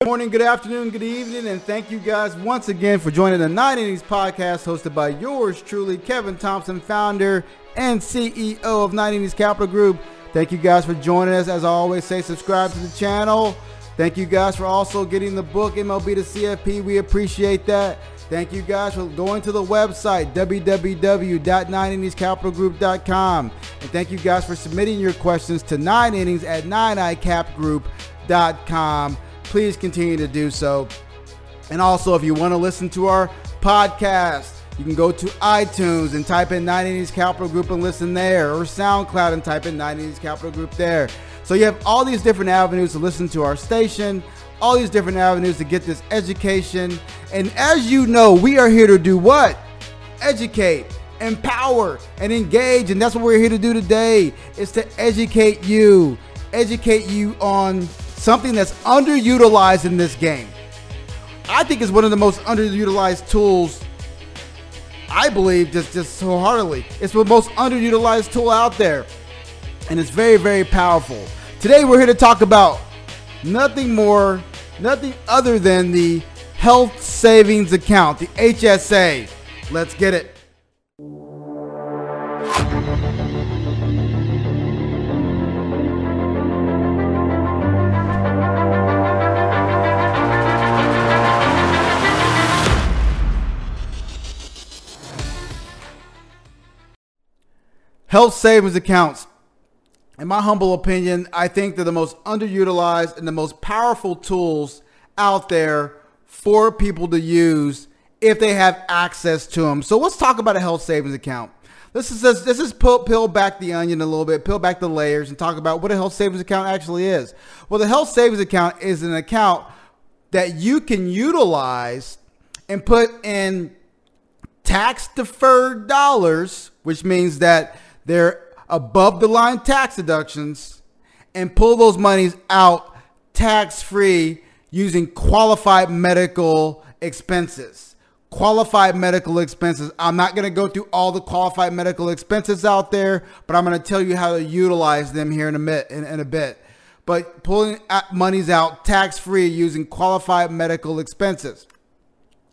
Good morning, good afternoon, good evening, and thank you guys once again for joining the Nine Innings podcast hosted by yours truly, Kevin Thompson, founder and CEO of Nine Innings Capital Group. Thank you guys for joining us. As I always say, subscribe to the channel. Thank you guys for also getting the book MLB to CFP. We appreciate that. Thank you guys for going to the website www.nineinningscapitalgroup.com. And thank you guys for submitting your questions to 9innings at 9icapgroup.com please continue to do so. And also, if you want to listen to our podcast, you can go to iTunes and type in Nine Innings Capital Group and listen there, or SoundCloud and type in Nine Innings Capital Group there. So you have all these different avenues to listen to our station, all these different avenues to get this education. And as you know, we are here to do what? Educate, empower, and engage. And that's what we're here to do today is to educate you, educate you on something that's underutilized in this game. I think is one of the most underutilized tools. I believe just just so heartily, it's the most underutilized tool out there, and it's very very powerful. Today we're here to talk about nothing more, nothing other than the health savings account, the HSA. Let's get it. Health savings accounts, in my humble opinion, I think they're the most underutilized and the most powerful tools out there for people to use if they have access to them. So let's talk about a health savings account. This is this, this is peel, peel back the onion a little bit, peel back the layers, and talk about what a health savings account actually is. Well, the health savings account is an account that you can utilize and put in tax deferred dollars, which means that they're above the line tax deductions and pull those monies out tax free using qualified medical expenses. Qualified medical expenses. I'm not going to go through all the qualified medical expenses out there, but I'm going to tell you how to utilize them here in a bit. In, in a bit. But pulling monies out tax free using qualified medical expenses.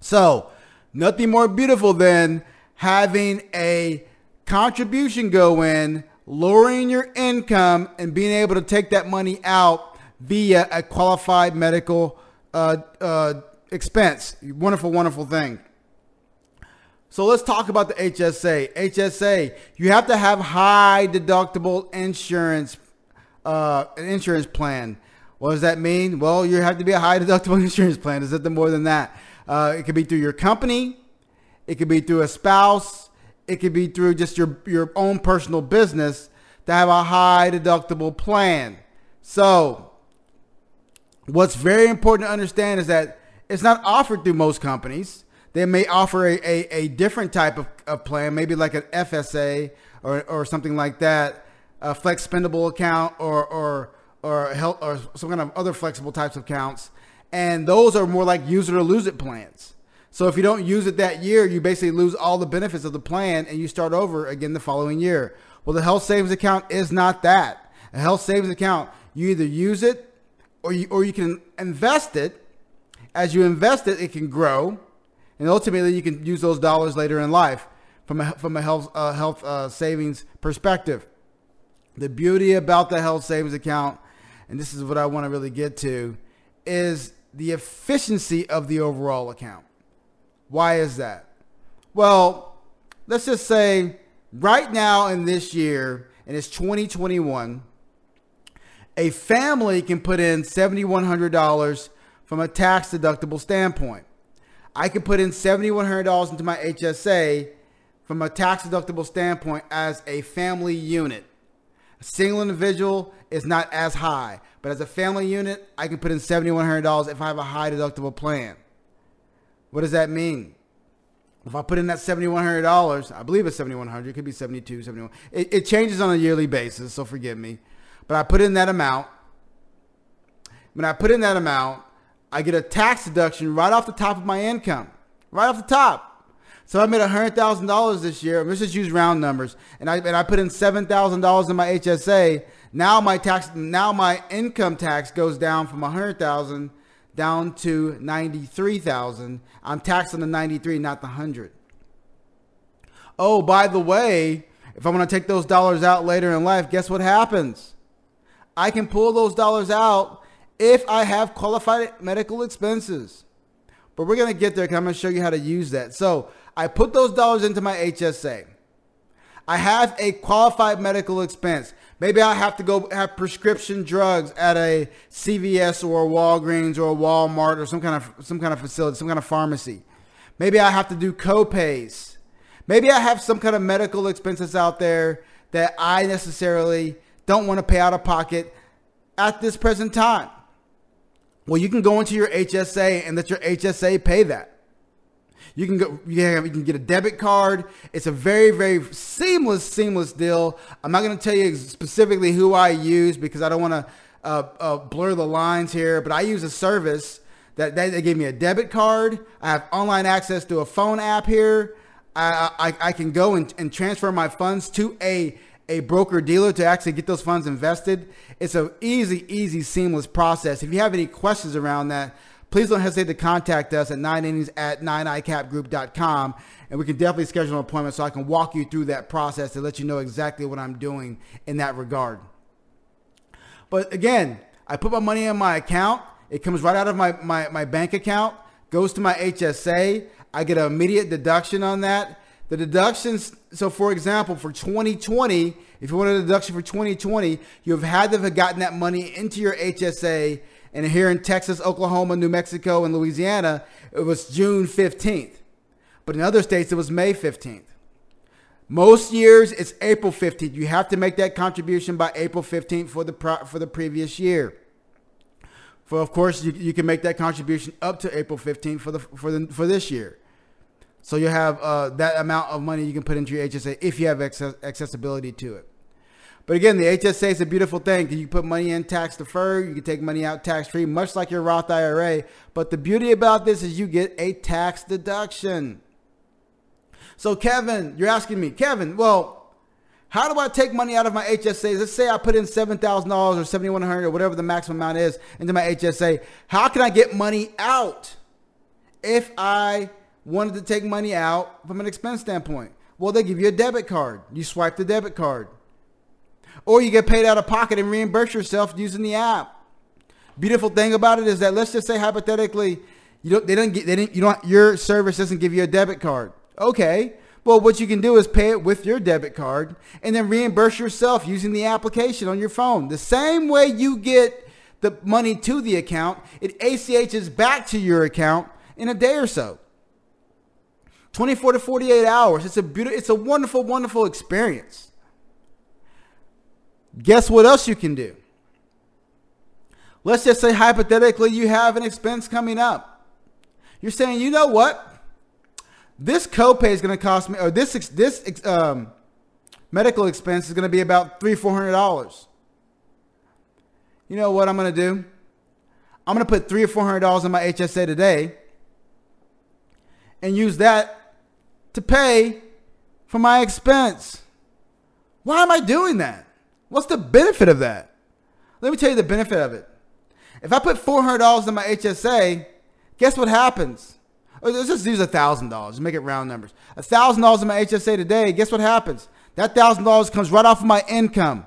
So, nothing more beautiful than having a contribution go in, lowering your income, and being able to take that money out via a qualified medical uh, uh, expense. Wonderful, wonderful thing. So let's talk about the HSA. HSA, you have to have high deductible insurance, uh, an insurance plan. What does that mean? Well, you have to be a high deductible insurance plan. Is it more than that? Uh, it could be through your company. It could be through a spouse it could be through just your, your own personal business to have a high deductible plan. So, what's very important to understand is that it's not offered through most companies. They may offer a, a, a different type of, of plan, maybe like an FSA or, or something like that, a flex spendable account or, or, or, health, or some kind of other flexible types of accounts. And those are more like user it or lose it plans. So if you don't use it that year, you basically lose all the benefits of the plan and you start over again the following year. Well, the health savings account is not that. A health savings account, you either use it or you, or you can invest it. As you invest it, it can grow. And ultimately, you can use those dollars later in life from a, from a health, uh, health uh, savings perspective. The beauty about the health savings account, and this is what I want to really get to, is the efficiency of the overall account. Why is that? Well, let's just say right now in this year, and it's 2021, a family can put in $7,100 from a tax deductible standpoint. I can put in $7,100 into my HSA from a tax deductible standpoint as a family unit. A single individual is not as high, but as a family unit, I can put in $7,100 if I have a high deductible plan. What does that mean? If I put in that $7,100, I believe it's 7,100, it could be 72, 71. It, it changes on a yearly basis, so forgive me. But I put in that amount. When I put in that amount, I get a tax deduction right off the top of my income, right off the top. So I made $100,000 this year. Let's just use round numbers. And I, and I put in $7,000 in my HSA. Now my tax, now my income tax goes down from 100,000 down to 93,000. I'm taxed on the 93, not the 100. Oh, by the way, if I'm going to take those dollars out later in life, guess what happens? I can pull those dollars out if I have qualified medical expenses. But we're going to get there because I'm going to show you how to use that. So I put those dollars into my HSA. I have a qualified medical expense. Maybe I have to go have prescription drugs at a CVS or a Walgreens or a Walmart or some kind of some kind of facility, some kind of pharmacy. Maybe I have to do copays. Maybe I have some kind of medical expenses out there that I necessarily don't want to pay out of pocket at this present time. Well, you can go into your HSA and let your HSA pay that. You can go, you can, you can get a debit card. It's a very, very seamless, seamless deal. I'm not going to tell you specifically who I use because I don't want to uh, uh, blur the lines here, but I use a service that they, they gave me a debit card. I have online access to a phone app here. I, I, I can go and, and transfer my funds to a a broker dealer to actually get those funds invested. It's an easy, easy, seamless process. If you have any questions around that, please don't hesitate to contact us at 9innings at 9icapgroup.com and we can definitely schedule an appointment so I can walk you through that process to let you know exactly what I'm doing in that regard. But again, I put my money in my account. It comes right out of my, my, my bank account, goes to my HSA. I get an immediate deduction on that. The deductions, so for example, for 2020, if you want a deduction for 2020, you have had to have gotten that money into your HSA. And here in Texas, Oklahoma, New Mexico, and Louisiana, it was June 15th. But in other states, it was May 15th. Most years, it's April 15th. You have to make that contribution by April 15th for the, for the previous year. For of course, you, you can make that contribution up to April 15th for the for the for this year. So you have uh, that amount of money you can put into your HSA if you have access, accessibility to it. But again, the HSA is a beautiful thing. You put money in tax deferred. You can take money out tax free, much like your Roth IRA. But the beauty about this is you get a tax deduction. So Kevin, you're asking me, Kevin, well, how do I take money out of my HSA? Let's say I put in $7,000 or $7,100 or whatever the maximum amount is into my HSA. How can I get money out if I wanted to take money out from an expense standpoint? Well, they give you a debit card. You swipe the debit card. Or you get paid out of pocket and reimburse yourself using the app. Beautiful thing about it is that let's just say hypothetically, you don't they don't get they didn't you don't your service doesn't give you a debit card. Okay. Well, what you can do is pay it with your debit card and then reimburse yourself using the application on your phone. The same way you get the money to the account, it ACHs back to your account in a day or so. 24 to 48 hours. It's a beautiful, it's a wonderful, wonderful experience. Guess what else you can do? Let's just say hypothetically you have an expense coming up. You're saying, you know what? This copay is going to cost me, or this this um, medical expense is going to be about three four hundred dollars. You know what I'm going to do? I'm going to put three or four hundred dollars in my HSA today, and use that to pay for my expense. Why am I doing that? What's the benefit of that? Let me tell you the benefit of it. If I put $400 in my HSA, guess what happens? Uh, let's just use a $1,000. Make it round numbers. A $1,000 in my HSA today, guess what happens? That $1,000 comes right off of my income.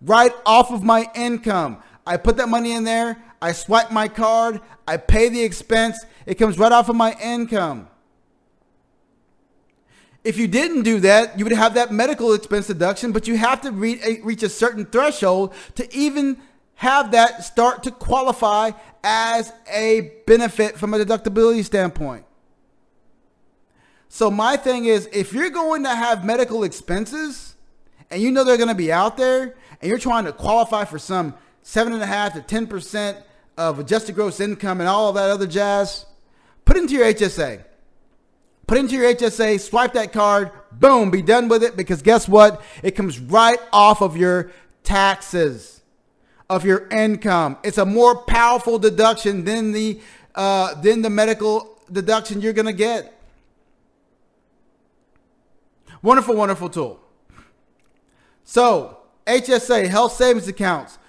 Right off of my income. I put that money in there. I swipe my card. I pay the expense. It comes right off of my income. If you didn't do that, you would have that medical expense deduction, but you have to re- eh, reach a certain threshold to even have that start to qualify as a benefit from a deductibility standpoint. So my thing is, if you're going to have medical expenses and you know they're going to be out there and you're trying to qualify for some seven and a half to 10% of adjusted gross income and all of that other jazz, put into your HSA put into your HSA, swipe that card, boom, be done with it because guess what? It comes right off of your taxes of your income. It's a more powerful deduction than the uh, than the medical deduction you're gonna get. Wonderful, wonderful tool. So HSA, health savings accounts,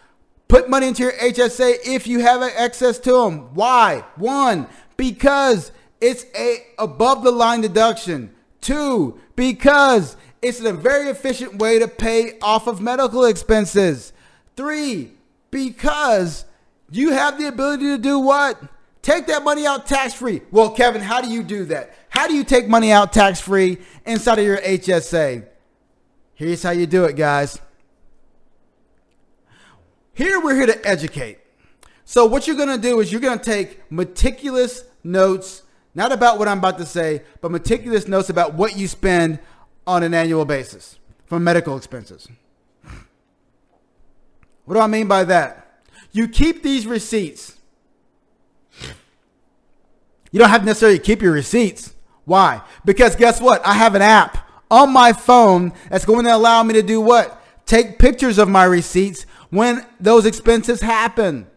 Put money into your HSA if you have access to them. Why? One, because it's a above the line deduction. Two, because it's a very efficient way to pay off of medical expenses. Three, because you have the ability to do what? Take that money out tax free. Well, Kevin, how do you do that? How do you take money out tax free inside of your HSA? Here's how you do it, guys. Here we're here to educate. So what you're going to do is you're going to take meticulous notes, not about what I'm about to say, but meticulous notes about what you spend on an annual basis for medical expenses. What do I mean by that? You keep these receipts. You don't have to necessarily keep your receipts. Why? Because guess what? I have an app on my phone that's going to allow me to do what? Take pictures of my receipts when those expenses happen.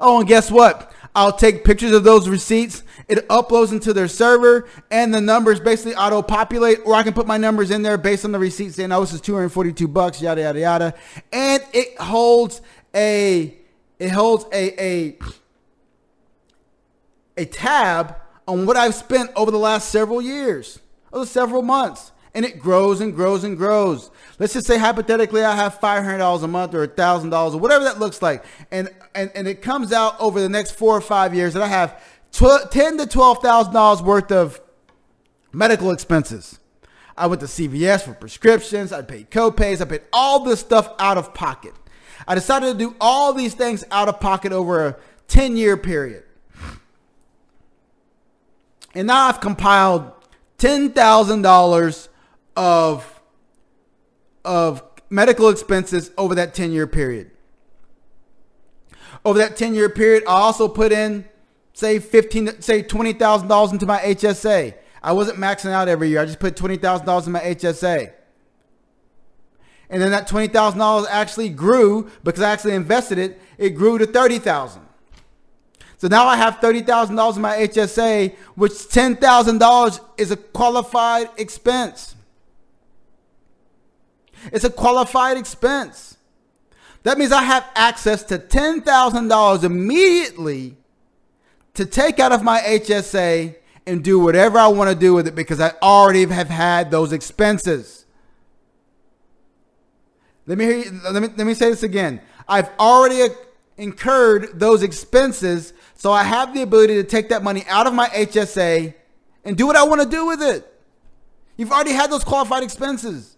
Oh, and guess what? I'll take pictures of those receipts. It uploads into their server, and the numbers basically auto populate, or I can put my numbers in there based on the receipts saying, oh, this is 242 bucks, yada, yada, yada. And it holds a, it holds a, a, a tab on what I've spent over the last several years, over several months. And it grows and grows and grows. Let's just say hypothetically I have $500 a month or $1,000 or whatever that looks like. And, and, and it comes out over the next four or five years that I have tw- ten to $12,000 worth of medical expenses. I went to CVS for prescriptions. I paid copays. I paid all this stuff out of pocket. I decided to do all these things out of pocket over a 10 year period. And now I've compiled $10,000 of, of medical expenses over that 10 year period. Over that 10 year period, I also put in, say, 15, say $20,000 into my HSA. I wasn't maxing out every year. I just put $20,000 in my HSA. And then that $20,000 actually grew because I actually invested it. It grew to 30,000. So now I have $30,000 in my HSA, which $10,000 is a qualified expense. It's a qualified expense. That means I have access to $10,000 immediately to take out of my HSA and do whatever I want to do with it because I already have had those expenses. Let me, hear you, let me, let me say this again. I've already incurred those expenses so I have the ability to take that money out of my HSA and do what I want to do with it. You've already had those qualified expenses.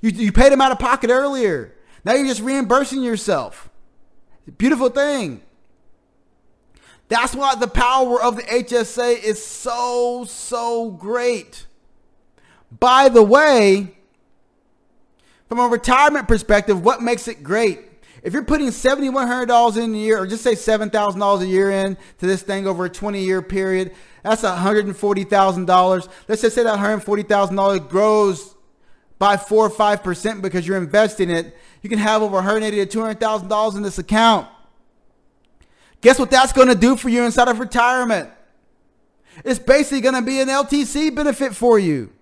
You, you paid them out of pocket earlier. Now you're just reimbursing yourself. Beautiful thing. That's why the power of the HSA is so, so great. By the way, from a retirement perspective, what makes it great? If you're putting $7,100 in a year, or just say $7,000 a year in to this thing over a 20 year period, that's $140,000. Let's just say that $140,000 grows by four or 5% because you're investing it. You can have over $180,000 to $200,000 in this account. Guess what that's going to do for you inside of retirement? It's basically going to be an LTC benefit for you.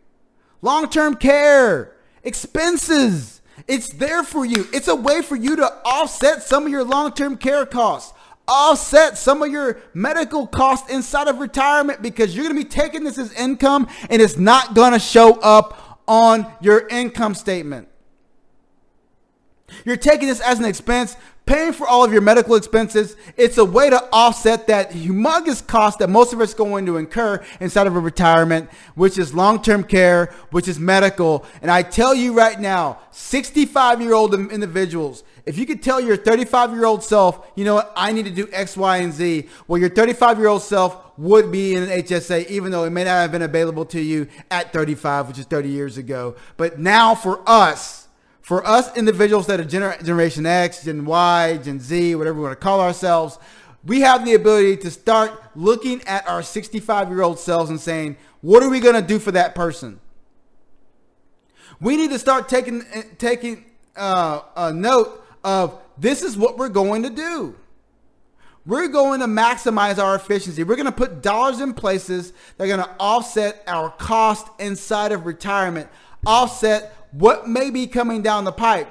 Long term care, expenses it's there for you. It's a way for you to offset some of your long term care costs, offset some of your medical costs inside of retirement because you're going to be taking this as income and it's not going to show up on your income statement. You're taking this as an expense, paying for all of your medical expenses. It's a way to offset that humongous cost that most of us are going to incur inside of a retirement, which is long-term care, which is medical. And I tell you right now, 65-year-old individuals, if you could tell your 35-year-old self, you know what, I need to do X, Y, and Z, well, your 35-year-old self would be in an HSA, even though it may not have been available to you at 35, which is 30 years ago. But now for us, for us individuals that are gener- Generation X, Gen Y, Gen Z, whatever we want to call ourselves, we have the ability to start looking at our 65 year old selves and saying, what are we going to do for that person? We need to start taking taking uh, a note of this is what we're going to do. We're going to maximize our efficiency. We're going to put dollars in places that are going to offset our cost inside of retirement, offset what may be coming down the pipe.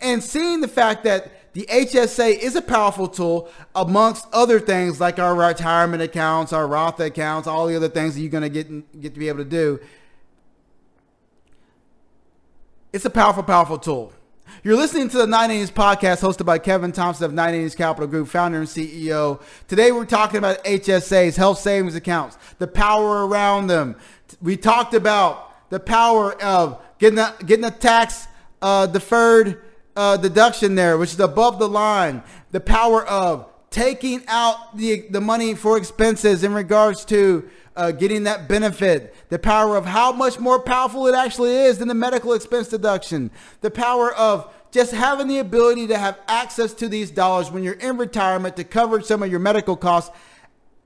and seeing the fact that the HSA is a powerful tool amongst other things like our retirement accounts, our Roth accounts, all the other things that you're going to get get to be able to do. It's a powerful, powerful tool. You're listening to the 9 Innings podcast hosted by Kevin Thompson of 9 Innings Capital Group, founder and CEO. Today we're talking about HSAs, health savings accounts, the power around them. We talked about the power of getting a, getting a tax uh, deferred uh, deduction there, which is above the line. The power of taking out the, the money for expenses in regards to uh, getting that benefit, the power of how much more powerful it actually is than the medical expense deduction, the power of just having the ability to have access to these dollars when you're in retirement to cover some of your medical costs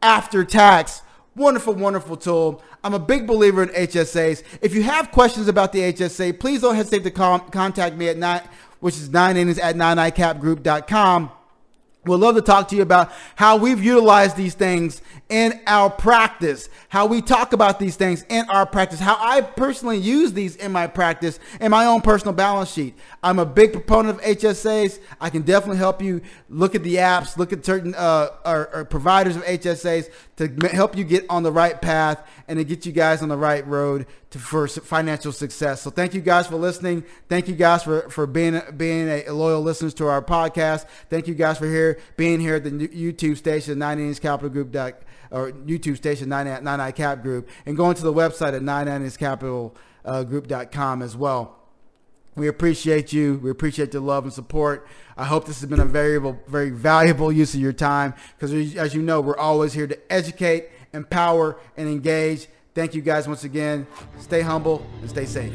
after tax. Wonderful, wonderful tool. I'm a big believer in HSAs. If you have questions about the HSA, please don't hesitate to contact me at nine, which is nine at 9icapgroup.com. We'd love to talk to you about how we've utilized these things in our practice, how we talk about these things in our practice, how I personally use these in my practice in my own personal balance sheet. I'm a big proponent of HSAs. I can definitely help you look at the apps, look at certain uh, or, or providers of HSAs to help you get on the right path and to get you guys on the right road to for financial success. So thank you guys for listening. Thank you guys for, for being being a loyal listeners to our podcast. Thank you guys for here being here at the YouTube station, 9 Innings Capital Group. dot, or YouTube station, 9 9 Cap Group, and going to the website at 9 Innings Capital uh, Group.com as well. We appreciate you. We appreciate your love and support. I hope this has been a very, very valuable use of your time because, as you know, we're always here to educate, empower, and engage. Thank you guys once again. Stay humble and stay safe.